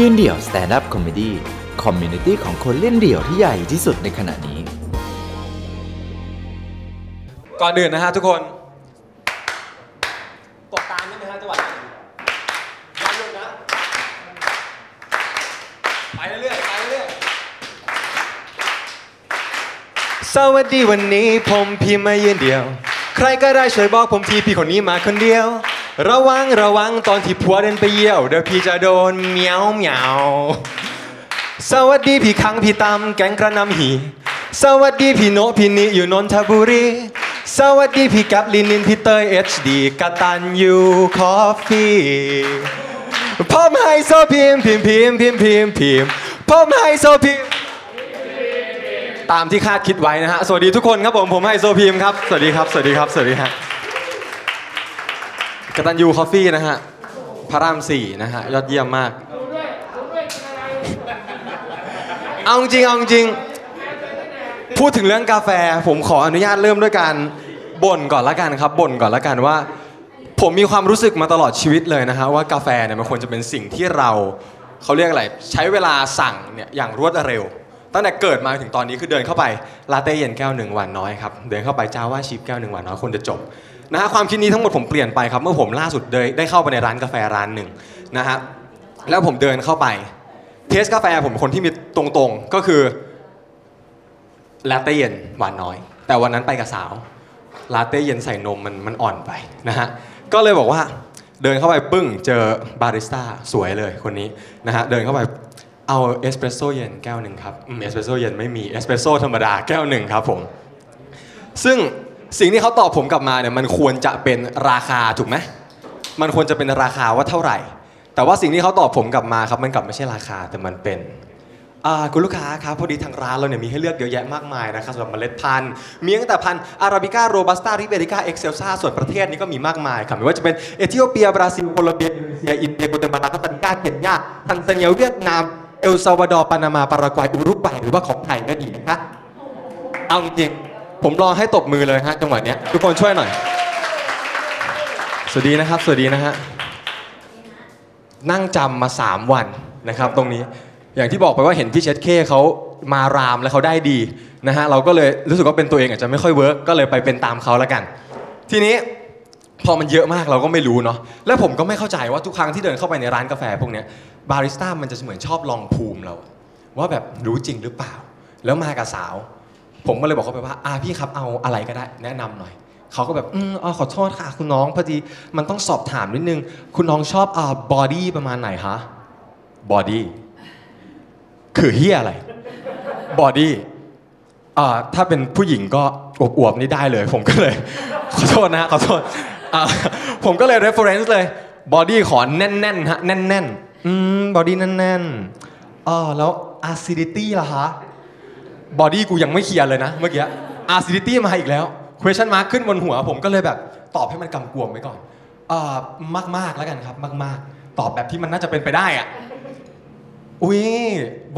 ยืนเดี่ยว stand-up comedy community ของคนเล่นเดี่ยวที่ใหญ่ที่สุดในขณะนี้ ก่อนอื่นนะฮะทุกคนตบตามได้ไหมฮะจังหวะนี้ย้ำลงนะไปเรื่อยๆไปเรื่อยๆสวัสดีวันนี้ผมภีมมายืนเดี่ยว ใครก็ได้ช่วยบอกผมทีพี่คนนี้มาคนเดียว ระวังระวังตอนที่ผัวเดินไปเยี่ยวเดี๋ยวพี่จะโดนเมียวเมียวสวัสดีพี่คังพี่ตำแกงกระนำหีสวัสดีพี่โนพี่นิอยู่นนทบุรีสวัสดีพี่กับลินินพี่เตยเอชดีกตันยูคอฟฟี่พ่อมไฮโซพิมพิมพิมพิมพิมพิมพ่อมไฮโซพิมตามที่คาดคิดไว้นะฮะสวัสดีทุกคนครับผมผมไฮโซพิมครับสวัสดีครับสวัสดีครับสวัสดีฮะ กตันยูคอฟฟี่นะฮะพระรามสี่นะฮะ ยอดเยี่ยมมาก เอาจริงเอาจริง พูดถึงเรื่องกาแฟ ผมขออนุญาตเริ่มด้วยการบ่นก่อนละกันครับบ่นก่อนละกันว่า ผมมีความรู้สึกมาตลอดชีวิตเลยนะฮะว่ากาแฟเนี่ยมันควรจะเป็นสิ่งที่เราเขาเรียกอะไรใช้เวลาสั่งเนี่ยอย่างรวดเร็ว ตั้งแต่เกิดมาถึงตอนนี้คือเดินเข้าไปลาเต้เย็นแก้วหนึ่งหวานน้อยครับเดินเข้าไปจ้าว่าชิปแก้วหนึ่งหวานน้อยคนจะจบ นะฮะความคิดนี้ทั้งหมดผมเปลี่ยนไปครับเมื่อผมล่าสุดได้ได้เข้าไปในร้านกาแฟร้านหนึ่งนะฮะแล้วผมเดินเข้าไป taste กาแฟผมคนที่มีตรงๆก็คือลาเต้เย็นหวานน้อย แต่วันนั้นไปกับสาวลาเต้เย็นใส่นมมันมันอ่อนไปนะฮะก็เลยบอกว่าเดินเข้าไปปึ้งเจอบาริสต้าสวยเลยคนนี้นะฮะเดินเข้าไปเอาเอสเปรสโซ่เย็นแก้วหนึ่งครับเอสเปรสโซ่เย็นไม่มีเอสเปรสโซ่ธรรมดาแก้วหนึ่งครับผมซึ่ง สิ่งที่เขาตอบผมกลับมาเนี่ยมันควรจะเป็นราคาถูกไหมมันควรจะเป็นราคาว่าเท่าไหร่ แต่ว่าสิ่งที่เขาตอบผมกลับมาครับมันกลับไม่ใช่ราคาแต่มันเป็นคุณลูกค้าครับพอดีทางร้านเราเนี่ยมีให้เลือกเยอะแยะมากมายนะครับสำหรับเมล็ดพันธุ์มีตั้งแต่พันธุ์อาราบิก้าโรบัสต้าลิเบริก้าเอ็กเซลซ่าส่วนประเทศนี้ก็มีมากมายครับไม่ว่าจะเป็นเอธิโอเปียบราซิลโคลอมเบียอินโดนีเซียอินเดียกัวเตมาลาคอสตาริกาเคนยาทันซาเนียเวียดนามเอลซาวาดอร์ปานามาปารากวัยอุรุกวัยหรือว่าของไทยก็ดีนะครับเอาจริง ผมรอให้ตบมือเลยฮะจังหวะเนี้ยทุกคนช่วยหน่อย สวัสดีนะครับ สวัสดีนะฮะนั่งจำมา 3 วันนะครับ ตรงนี้อย่างที่บอกไปว่าเห็นพี่เชดเคเขามารามแล้วเขาได้ดีนะฮะเราก็เลยรู้สึกว่าเป็นตัวเองอาจจะไม่ค่อย work ก็เลยไปเป็นตามเขาแล้วกัน ทีนี้พอมันเยอะมากเราก็ไม่รู้เนาะแล้วผมก็ไม่เข้าใจว่าทุกครั้งที่เดินเข้าไปในร้านกาแฟพวกนี้บาริสต้ามันจะเหมือนชอบลองภูมิเรา ว่าแบบรู้จริงหรือเปล่า แล้วมากับสาว ผมก็เลยบอกเขาไปว่าอ่าพี่ครับเอาอะไรก็ได้แนะนำหน่อยเขาก็แบบอืมอ๋อขอโทษค่ะคุณน้องพอดีมันต้องสอบถามนิดนึง คุณน้องชอบอ่า body ประมาณไหนคะ body คือเหี้ยอะไร body อ่าถ้าเป็นผู้หญิงก็อวบๆนี่ได้เลย ผมก็เลย ขอโทษนะฮะขอโทษอ่าผมก็เลย reference เลย body ขอแน่นๆฮะแน่นๆอืม body แน่นๆอ๋อแล้ว acidity ล่ะคะ body กูยังไม่เคลียร์เลยนะเมื่อกี้ acidity มาอีกแล้ว question mark ขึ้นบนหัว ผมก็เลยแบบตอบให้มันกำกวมไว้ก่อนเอ่อมากแล้วกันครับมาก ๆ ตอบแบบที่มันน่าจะเป็นไปได้อะอุ้ย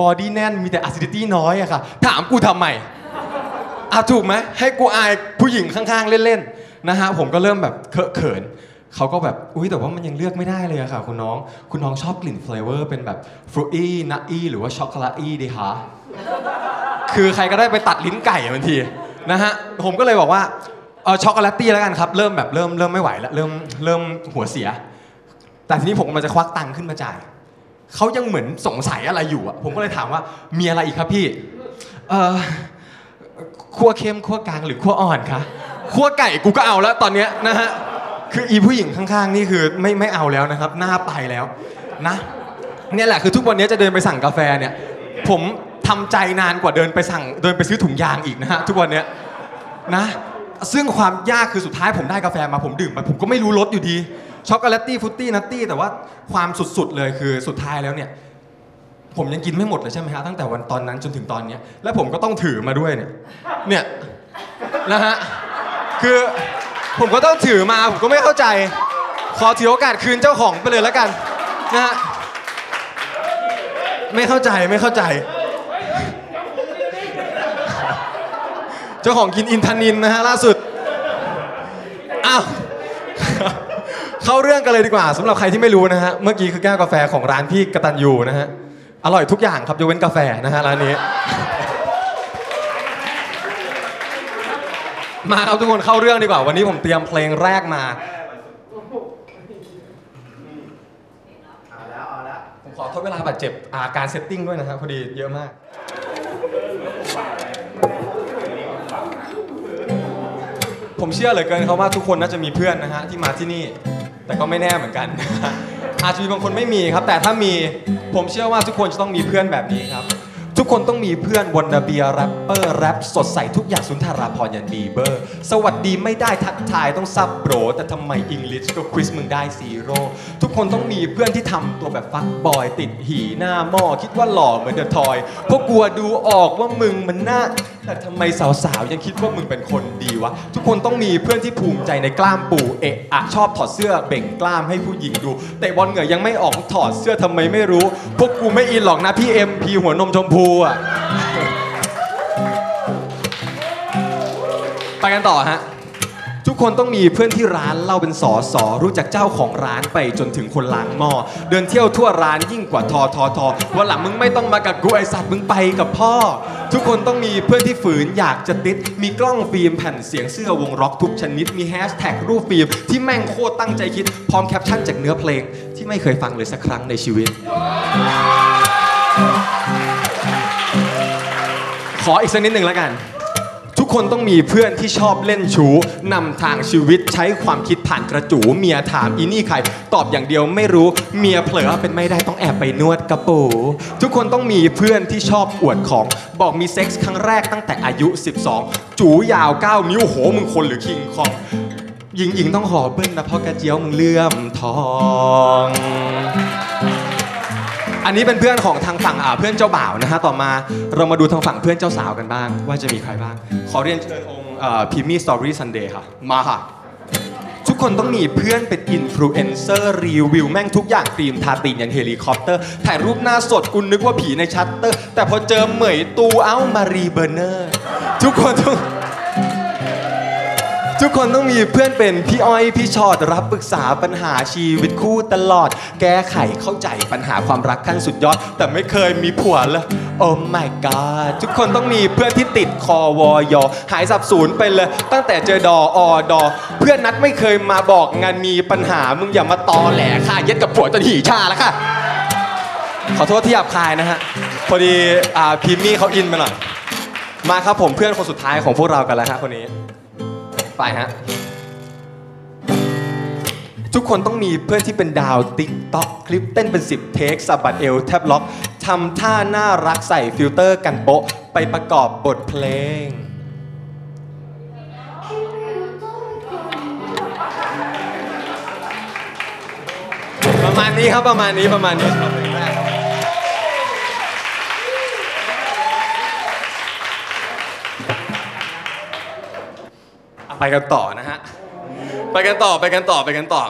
body แน่นมีแต่ acidity น้อยอะค่ะ ถามกูทำไมอะถูกไหมให้กูอายผู้หญิงข้างๆ เล่นๆนะฮะผมก็เริ่มแบบเคอะเขินเขาก็แบบ อุ้ยแต่ว่ามันยังเลือกไม่ได้เลยอะค่ะ คุณน้อง คุณน้องชอบกลิ่น flavor เป็นแบบ fruity nutty หรือว่า chocolatey ดีคะ คือใครก็ได้ไปตัดลิ้นไก่บางทีนะฮะผมก็เลยบอกว่าเออ chocolatey แล้วกันครับเริ่มแบบเริ่มเริ่มไม่ไหวแล้วเริ่มเริ่มหัวเสีย แต่ทีนี้ผมกำลังจะควักตังค์ขึ้นมาจ่ายเขายังเหมือนสงสัยอะไรอยู่อะผมก็เลยถามว่ามีอะไรอีกครับพี่เออคั่วเข้มคั่วกลางหรือคั่วอ่อนคะคั่วไก่กูก็เอาแล้วตอนเนี้ยนะฮะคืออีผู้หญิงข้างๆนี่คือไม่ไม่เอาแล้วนะครับ หน้าไปแล้วนะเนี่ยแหละคือทุกวันนี้จะเดินไปสั่งกาแฟเนี่ยผม ทำใจนานกว่าเดินไปสั่งเดินไปซื้อถุงยางอีกนะฮะทุกวันเนี้ยนะ ซึ่งความยากคือสุดท้ายผมได้กาแฟมาผมดื่มไปผมก็ไม่รู้รสอยู่ดีช็อกโกแลตตี้ฟุตตี้นัตตี้แต่ว่าความสุดๆเลยคือสุดท้ายแล้วเนี่ยผมยังกินไม่หมดเลยใช่ไหมฮะตั้งแต่วันตอนนั้นจนถึงตอนเนี้ยแล้วผมก็ต้องถือมาด้วยเนี่ยเนี่ยนะฮะคือผมก็ต้องถือมาผมก็ไม่เข้าใจ ขอถือโอกาสคืนเจ้าของไปเลยแล้วกันนะฮะไม่เข้าใจไม่เข้าใจ จ้าของกินอินทานินนะฮะล่าสุดอ้าวเข้าเรื่องกันเลยดีกว่าสำหรับใครที่ไม่รู้นะฮะเมื่อกี้คือแก้วกาแฟของร้านพี่กตันยูนะฮะอร่อยทุกอย่างครับยกเว้นกาแฟนะฮะร้านนี้ มาครับทุกคนเข้าเรื่องดีกว่า วันนี้ผมเตรียมเพลงแรกมาผมขอโทษเวลาบาดเจ็บอาการ setting ด้วยนะครับพอดีเยอะมาก ผมเชื่อเหลือเกินครับว่าทุกคนน่าจะมีเพื่อนนะฮะที่มาที่นี่ แต่ก็ไม่แน่เหมือนกัน อาจจะมีบางคนไม่มีครับ แต่ถ้ามีผมเชื่อว่าทุกคนจะต้องมีเพื่อนแบบนี้ครับ ทุกคนต้องมีเพื่อน wannabe rapper แรปสดใส่ทุกอย่างสุนทราภรณ์ยันบีเบอร์ สวัสดีไม่ได้ทักทายต้อง sup bro แต่ทำไมอังกฤษก็ quiz มึงได้ zero ทุกคนต้องมีเพื่อนที่ทำตัวแบบ fuckboy ติดหีหน้าหม้อคิดว่าหล่อเหมือนเดอะทอยเพราะกลัวดูออกว่ามึงมันน่า แต่ทำไมสาวๆยังคิดว่ามึงเป็นคนดีวะ ทุกคนต้องมีเพื่อนที่ภูมิใจในกล้ามปูเอะอะชอบถอดเสื้อเบ่งกล้ามให้ผู้หญิงดูแต่บอลเหงื่อยังไม่ออกถอดเสื้อทำไมไม่รู้ พวกกูไม่อินหรอกนะพี่เอ็มพีหัวนมชมพูอะไปกันต่อฮะ ทุกคนต้องมีเพื่อนที่ร้านเล่าเป็นสอสอรู้จักเจ้าของร้านไปจนถึงคนล้างหม้อเดินเที่ยวทั่วร้านยิ่งกว่าทอทอทอวันหลังมึงไม่ต้องมากับกูไอสัตว์มึงไปกับพ่อ ทุกคนต้องมีเพื่อนที่ฝืนอยากจะติด มีกล้องฟิล์มแผ่นเสียงเสื้อวงร็อกทุกชนิด มีแฮชแท็กรูปฟิล์มที่แม่งโคตรตั้งใจคิด พร้อมแคปชั่นจากเนื้อเพลง ที่ไม่เคยฟังเลยสักครั้งในชีวิต ขออีกสักนิดหนึ่งแล้วกัน คนต้องมีเพื่อนที่ชอบเล่นชู้นำทางชีวิตใช้ความคิดผ่านกระจู๋เมียถามอีนี่ใครตอบอย่างเดียวไม่รู้เมียเผลอเป็นไม่ได้ต้องแอบไปนวดกระปูทุกคนต้องมีเพื่อนที่ชอบอวดของ บอกมีเซ็กส์ครั้งแรกตั้งแต่อายุ 12 จู๋ยาว 9 นิ้วโหมึงคนหรือคิงคองหญิงหญิงต้องขอเบิ้ลนะเพราะกระเจี๊ยวมึงเลี่ยมทอง อันนี้เป็นเพื่อนของทางฝั่งอ่าเพื่อนเจ้าบ่าวนะฮะต่อมาเรามาดูทางฝั่งเพื่อนเจ้าสาวกันบ้าง ว่าจะมีใครบ้าง ขอเรียนเชิญองค์พิมมี่สตอรี่ซันเดย์ค่ะ มาค่ะ ทุกคนต้องมีเพื่อนเป็นอินฟลูเอนเซอร์รีวิวแม่งทุกอย่างครีมทาตีนยันเฮลิคอปเตอร์ ถ่ายรูปหน้าสดกูนึกว่าผีในชัตเตอร์ แต่พอเจอเหมยตูเอ้ามารีเบิร์นเนอร์ ทุกคนต้อง ทุกคนต้องมีเพื่อนเป็นพี่อ้อยพี่ชอดรับปรึกษาปัญหาชีวิตคู่ตลอด แก้ไขเข้าใจปัญหาความรักขั้นสุดยอด แต่ไม่เคยมีผัวเลยโอ้ my god ทุกคนต้องมีเพื่อนที่ติดคอวอยอหายสับสูญไปเลย ตั้งแต่เจอดออดอ เพื่อนนัดไม่เคยมาบอกงานมีปัญหามึงอย่ามาตอแหลค่ะเย็ดกับผัวจนหีชาแล้วค่ะ ขอโทษที่หยาบคายนะฮะพอดีอ่าพิมมี่เขาอินไปหน่อยมาครับผมเพื่อนคนสุดท้ายของพวกเรากันแล้วฮะคนนี้ ไปฮะ ทุกคนต้องมีเพื่อนที่เป็นดาว TikTok คลิปเต้นเป็น 10 take สะบัดเอวแทบล็อกทำท่าน่ารักใส่ฟิลเตอร์กันโปะไปประกอบบทเพลง ประมาณนี้ครับประมาณนี้ประมาณนี้ครับ ไปกันต่อนะฮะไปกันต่อไปกันต่อไปกันต่อ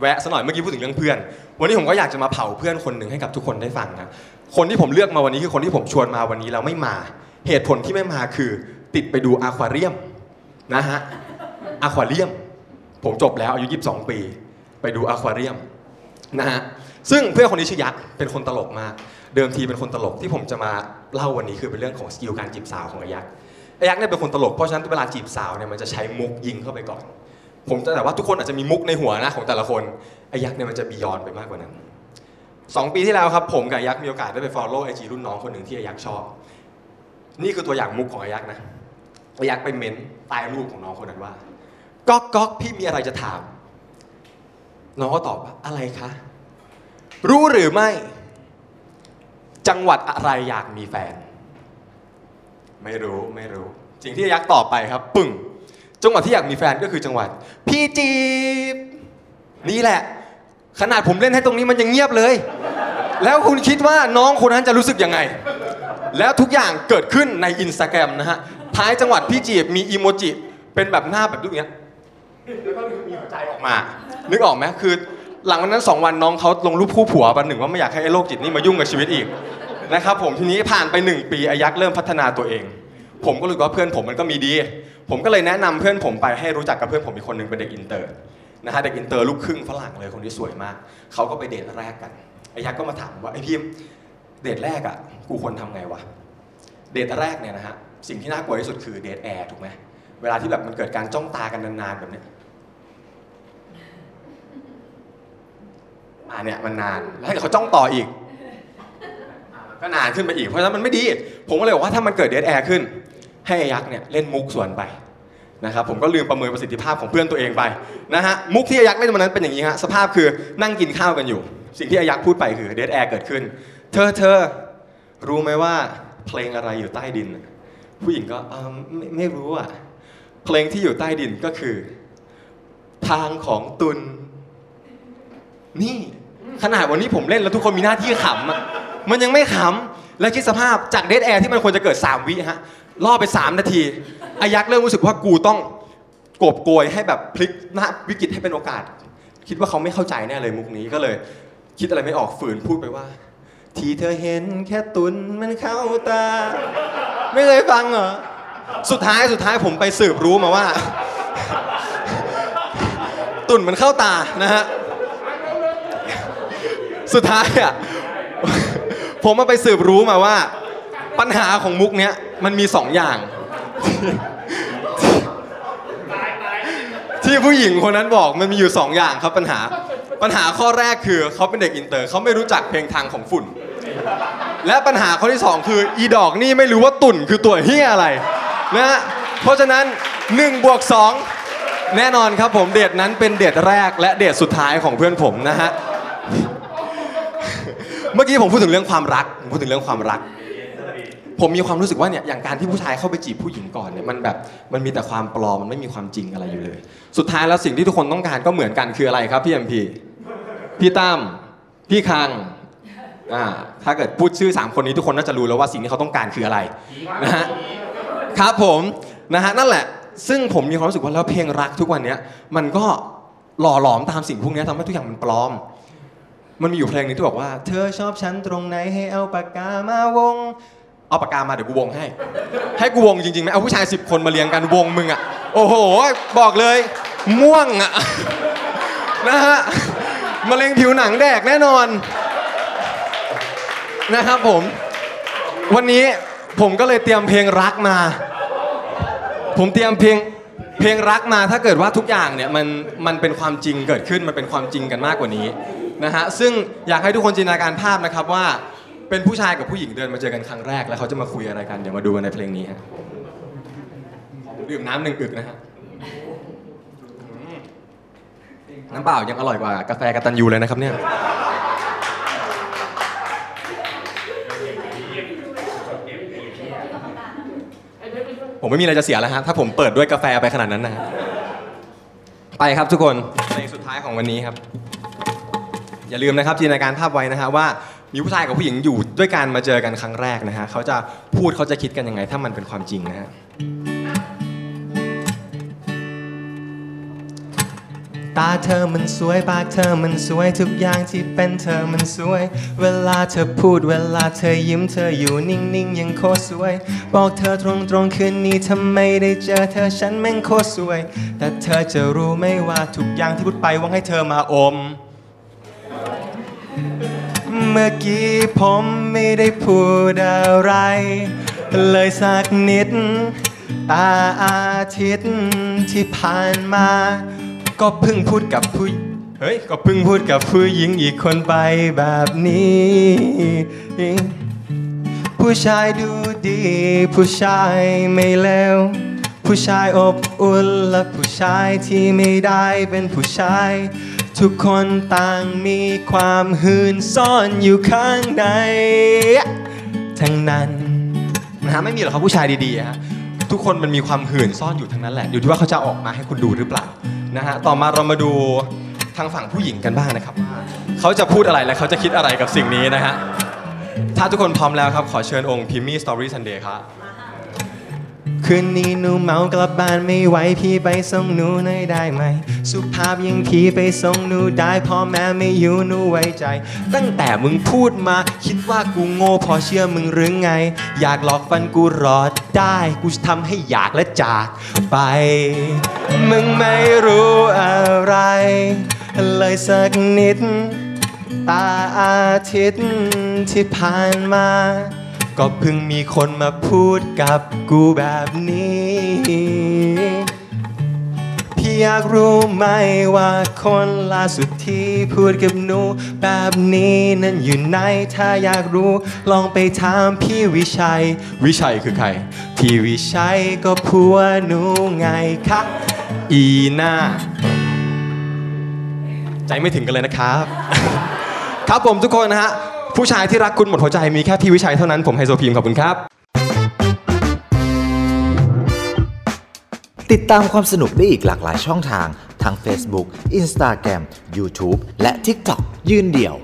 แวะซะหน่อยเมื่อกี้พูดถึงเรื่องเพื่อน วันนี้ผมก็อยากจะมาเผาเพื่อนคนหนึ่งให้กับทุกคนได้ฟังนะคนที่ผมเลือกมาวันนี้คือคนที่ผมชวนมาวันนี้แล้วไม่มา เหตุผลที่ไม่มาคือ ติดไปดูอาควาเรียมนะฮะอาควาเรียม ผมจบแล้วอายุ 22 ปี ไปดูอาควาเรียมนะฮะซึ่งเพื่อนคนนี้ชื่อยักษ์เป็นคนตลกมาก เดิมทีเป็นคนตลกที่ผมจะมาเล่าวันนี้คือเป็นเรื่องของสกิลการจีบสาวของยักษ์ ไอ้ยักษ์เนี่ยเป็นคนตลกเพราะฉะนั้นเวลาจีบสาวเนี่ยมันจะใช้มุกยิงเข้าไปก่อน ผมจะแต่ว่าทุกคนอาจจะมีมุกในหัวนะของแต่ละคนไอ้ยักษ์เนี่ยมันจะบียอนไปมากกว่านั้นสองปีที่แล้วครับผมกับยักษ์มีโอกาสได้ไป follow ไอจีรุ่นน้องคนหนึ่งที่ไอ้ยักษ์ชอบ นี่คือตัวอย่างมุกของไอ้ยักษ์นะไอ้ยักษ์ไปเม้นใต้รูปของน้องคนนั้นว่าก๊อกก๊อกพี่มีอะไรจะถาม น้องก็ตอบว่าอะไรคะรู้หรือไม่ จังหวัดอะไรอยากมีแฟน ไม่รู้ไม่รู้สิ่งที่ไอ้ยักษ์ตอบไปครับ ปึ้งจังหวัดที่อยากมีแฟนก็คือจังหวัดพี่จีบนี่แหละ ขนาดผมเล่นให้ตรงนี้มันยังเงียบเลย แล้วคุณคิดว่าน้องคนนั้นจะรู้สึกยังไง แล้วทุกอย่างเกิดขึ้นในอินสตาแกรมนะฮะท้ายจังหวัดพี่จีบมีอีโมจิเป็นแบบหน้าแบบรูปเนี้ยแล้วก็มีหัวใจออกมา นึกออกไหมคือ หลังวันนั้น2วันน้องเขาลงรูปคู่ผัววันหนึ่งว่าไม่อยากให้ไอ้โรคจิตนี่มายุ่งกับชีวิตอีก นะครับผมทีนี้ผ่านไป 1 ปีไอ้ยักษ์เริ่มพัฒนาตัวเอง ผมก็รู้ว่าเพื่อนผมมันก็มีดี ผมก็เลยแนะนำเพื่อนผมไปให้รู้จักกับเพื่อนผมอีกคนหนึ่งเป็นเด็กอินเตอร์นะฮะเด็กอินเตอร์ลูกครึ่งฝรั่งเลยคนที่สวยมากเขาก็ไปเดทแรกกันไอ้ยักษ์ก็มาถามว่าไอ้ภีมเดทแรกอะกูควรทำไงวะเดทแรกเนี่ยนะฮะสิ่งที่น่ากลัวที่สุดคือ dead air ถูกไหมเวลาที่แบบมันเกิดการจ้องตากันนานๆแบบเนี้ยอ่าเนี่ยมันนานแล้วถ้าเขาจ้องต่ออีก ก็นานขึ้นไปอีกเพราะฉะนั้นมันไม่ดี ผมก็เลยบอกว่าถ้ามันเกิด dead air ขึ้น ให้ไอ้ยักษ์เนี่ยเล่นมุกสวนไปนะครับผมก็ลืมประเมินประสิทธิภาพของเพื่อนตัวเองไปนะฮะมุกที่ไอ้ยักษ์เล่นวันนั้นเป็นอย่างนี้ฮะสภาพคือนั่งกินข้าวกันอยู่ สิ่งที่ไอ้ยักษ์พูดไปคือ dead air เกิดขึ้น เธอเธอรู้ไหมว่าเพลงอะไรอยู่ใต้ดิน ผู้หญิงก็ไม่ไม่รู้อะเพลงที่อยู่ใต้ดินก็คือ ทางของตุ่นนี่ขนาดวันนี้ผมเล่นแล้วทุกคนมีหน้าที่ขำอะ มันยังไม่ขำและคิดสภาพจาก dead air ที่มันควรจะเกิด 3 วิฮะล่อไป 3 นาทีอายักษ์เริ่มรู้สึกว่ากูต้องโกบโกยให้แบบพลิกหน้าวิกฤตให้เป็นโอกาส คิดว่าเขาไม่เข้าใจแน่เลยมุกนี้ก็เลย คิดอะไรไม่ออกฝืนพูดไปว่า ที่เธอเห็นแค่ตุนมันเข้าตา ไม่เคยฟังเหรอสุดท้ายสุดท้ายผมไปสืบรู้มาว่า ตุ่นมันเข้าตานะฮะสุดท้ายอะ ผมมาไปสืบรู้มาว่า ปัญหาของมุกเนี้ยมันมีสองอย่าง ที่ผู้หญิงคนนั้นบอกมันมีอยู่สองอย่างครับปัญหาปัญหาข้อแรกคือเขาเป็นเด็กอินเตอร์เขาไม่รู้จักเพลงทางของฝุ่น และปัญหาข้อที่สองคืออีดอกนี่ไม่รู้ว่าตุ่นคือตัวเหี้ยอะไรนะฮะเพราะฉะนั้น1บวก2แน่นอนครับผมเดทนั้นเป็นเดทแรกและเดทสุดท้ายของเพื่อนผมนะฮะ เมื่อกี้ผมพูดถึงเรื่องความรักผมพูดถึงเรื่องความรัก ผมมีความรู้สึกว่าเนี่ยอย่างการที่ผู้ชายเข้าไปจีบผู้หญิงก่อนเนี่ยมันแบบมันมีแต่ความปลอมมันไม่มีความจริงอะไรอยู่เลย สุดท้ายแล้วสิ่งที่ทุกคนต้องการก็เหมือนกันคืออะไรครับพี่เอ็มพีพี่ตั้มพี่คังอ่าถ้าเกิดพูดชื่อ 3 คนนี้ทุกคนน่าจะรู้แล้วว่าสิ่งที่เขาต้องการคืออะไรนะฮะครับผมนะฮะนั่นแหละ ซึ่งผมมีความรู้สึกว่าแล้วเพลงรักทุกวันเนี้ยมันก็หล่อหลอมตามสิ่งพวกนี้ทำให้ทุกอย่างมันปลอม มันมีอยู่เพลงหนึงที่บอกว่า เธอชอบฉันตรงไหนให้เอาปากกามาวง เอาปากกามาเดี๋ยวกูวงให้ ให้กูวงจริงๆไหมเอาผู้ชายสิบคนมาเรียงกันวงมึงอะ โอ้โห บอกเลย ม่วงอะนะฮะมะเร็งผิวหนังแดกแน่นอน นะครับผม วันนี้ผมก็เลยเตรียมเพลงรักมา ผมเตรียมเพลงเพลงรักมาถ้าเกิดว่าทุกอย่างเนี่ยมันมันเป็นความจริงเกิดขึ้นมันเป็นความจริงกันมากกว่านี้ นะฮะซึ่งอยากให้ทุกคนจินตนาการภาพนะครับว่าเป็นผู้ชายกับผู้หญิงเดินมาเจอกันครั้งแรก แล้วเขาจะมาคุยอะไรกันเดี๋ยวมาดูกันในเพลงนี้ฮะดื่มน้ำหนึ่งอึกนะฮะน้ำเปล่ายังอร่อยกว่ากาแฟกาตันยูเลยนะครับเนี่ยผมไม่มีอะไรจะเสียแล้วฮะถ้าผมเปิดด้วยกาแฟไปขนาดนั้นนะฮะไปครับทุกคนเพลงสุดท้ายของวันนี้ครับ อย่าลืมนะครับจินตนาการภาพไว้นะฮะว่ามีผู้ชายกับผู้หญิงอยู่ด้วยกันมาเจอกันครั้งแรกนะฮะเขาจะพูดเขาจะคิดกันยังไง ถ้ามันเป็นความจริงนะฮะตาเธอมันสวยปากเธอมันสวยทุกอย่างที่เป็นเธอมันสวย เวลาเธอพูดเวลาเธอยิ้มเธออยู่นิ่งๆยังโคตรสวย บอกเธอตรงๆคืนนี้ทำไมได้เจอเธอฉันแม่งโคตรสวย แต่เธอจะรู้ไหมว่าทุกอย่างที่พูดไปหวังให้เธอมาอม มื่อกี้ผมไม่ได้พูดอะไร เลยสักนิด ตาอาทิตย์ที่ผ่านมา ก็เพิ่งพูดกับผู้เฮ้ยก็เพิ่งพูดกับผู้หญิงอีกคนไปแบบนี้ ผู้ชายดูดี ผู้ชายไม่เลวผู้ชายอบอุ่นและผู้ชายที่ไม่ได้เป็นผู้ชาย ทุกคนต่างมีความหืนซ่อนอยู่ข้างใน ทั้งนั้นนะฮะไม่มีหรอกครับผู้ชายดีๆฮะทุกคนมันมีความหื่นซ่อนอยู่ทั้งนั้นแหละ อยู่ที่ว่าเขาจะออกมาให้คุณดูหรือเปล่านะฮะต่อมาเรามาดูทางฝั่งผู้หญิงกันบ้างนะครับว่าเขาจะพูดอะไรและเขาจะคิดอะไรกับสิ่งนี้นะฮะถ้าทุกคนพร้อมแล้วครับขอเชิญองค์พิมมี่สตอรี่ซันเดย์ครับ คืนนี้หนูเมากลับบ้านไม่ไหวพี่ไปส่งหนูหน่อยได้ไหม สุภาพยังพี่ไปส่งหนูได้พ่อแม่ไม่อยู่หนูไว้ใจ ตั้งแต่มึงพูดมา คิดว่ากูโง่พอเชื่อมึงหรือไง อยากหลอกฟันกูหรอได้ กูจะทำให้อยากและจากไป มึงไม่รู้อะไร เลยสักนิด ตาอาทิตย์ที่ผ่านมา ก็เพิ่งมีคนมาพูดกับกูแบบนี้ พี่อยากรู้ไหมว่าคนล่าสุดที่พูดกับหนู แบบนี้นั้นอยู่ไหน ถ้าอยากรู้ลองไปถามพี่วิชัย วิชัยคือใคร พี่วิชัยก็ผัวหนูไงคะอีน่าใจไม่ถึงกันเลยนะครับ ครับผมทุกคนนะฮะ ผู้ชายที่รักคุณหมดหัวใจมีแค่พี่วิชัยเท่านั้นผมไฮโซพีมขอบคุณครับ ติดตามความสนุกได้อีกหลากหลายช่องทาง ทาง Facebook, Instagram, YouTube และ TikTok ยืนเดี่ยว